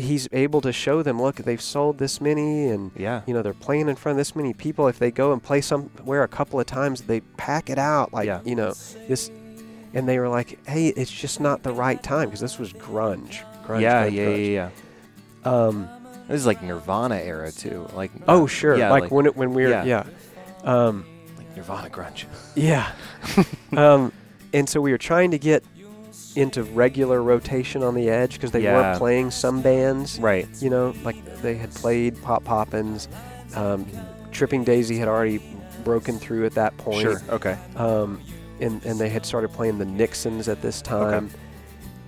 he's able to show them, look, they've sold this many, and Yeah. you know they're playing in front of this many people. If they go and play somewhere a couple of times, they pack it out. Like Yeah. you know this, and they were like, hey, it's just not the right time because this was grunge. grunge yeah, grunge, yeah, grunge. yeah, yeah. Um, This is like Nirvana era too. Like oh sure, yeah, like, when it, when we were yeah. yeah. Um, like Nirvana grunge. Yeah. um, and so we were trying to get into regular rotation on the edge because they Yeah. were playing some bands. Right. You know, like they had played Pop Poppins. Um, Tripping Daisy had already broken through at that point. Sure. Okay. Um, and, and they had started playing the Nixons at this time.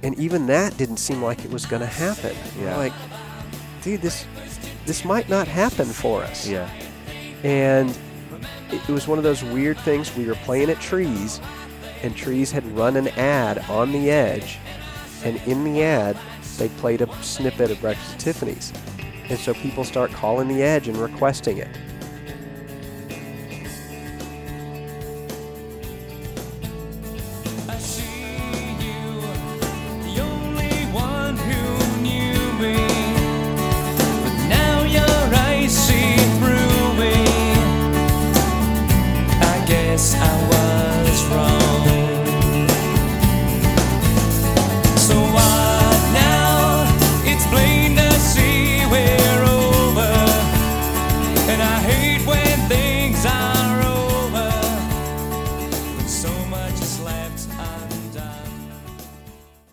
And even that didn't seem like it was going to happen. Yeah. Like, dude, this this might not happen for us Yeah. and it, it was one of those weird things. We were playing at Trees, and Trees had run an ad on the edge, and in the ad, they played a snippet of Breakfast at Tiffany's, and so people start calling the edge and requesting it. I see abençoar.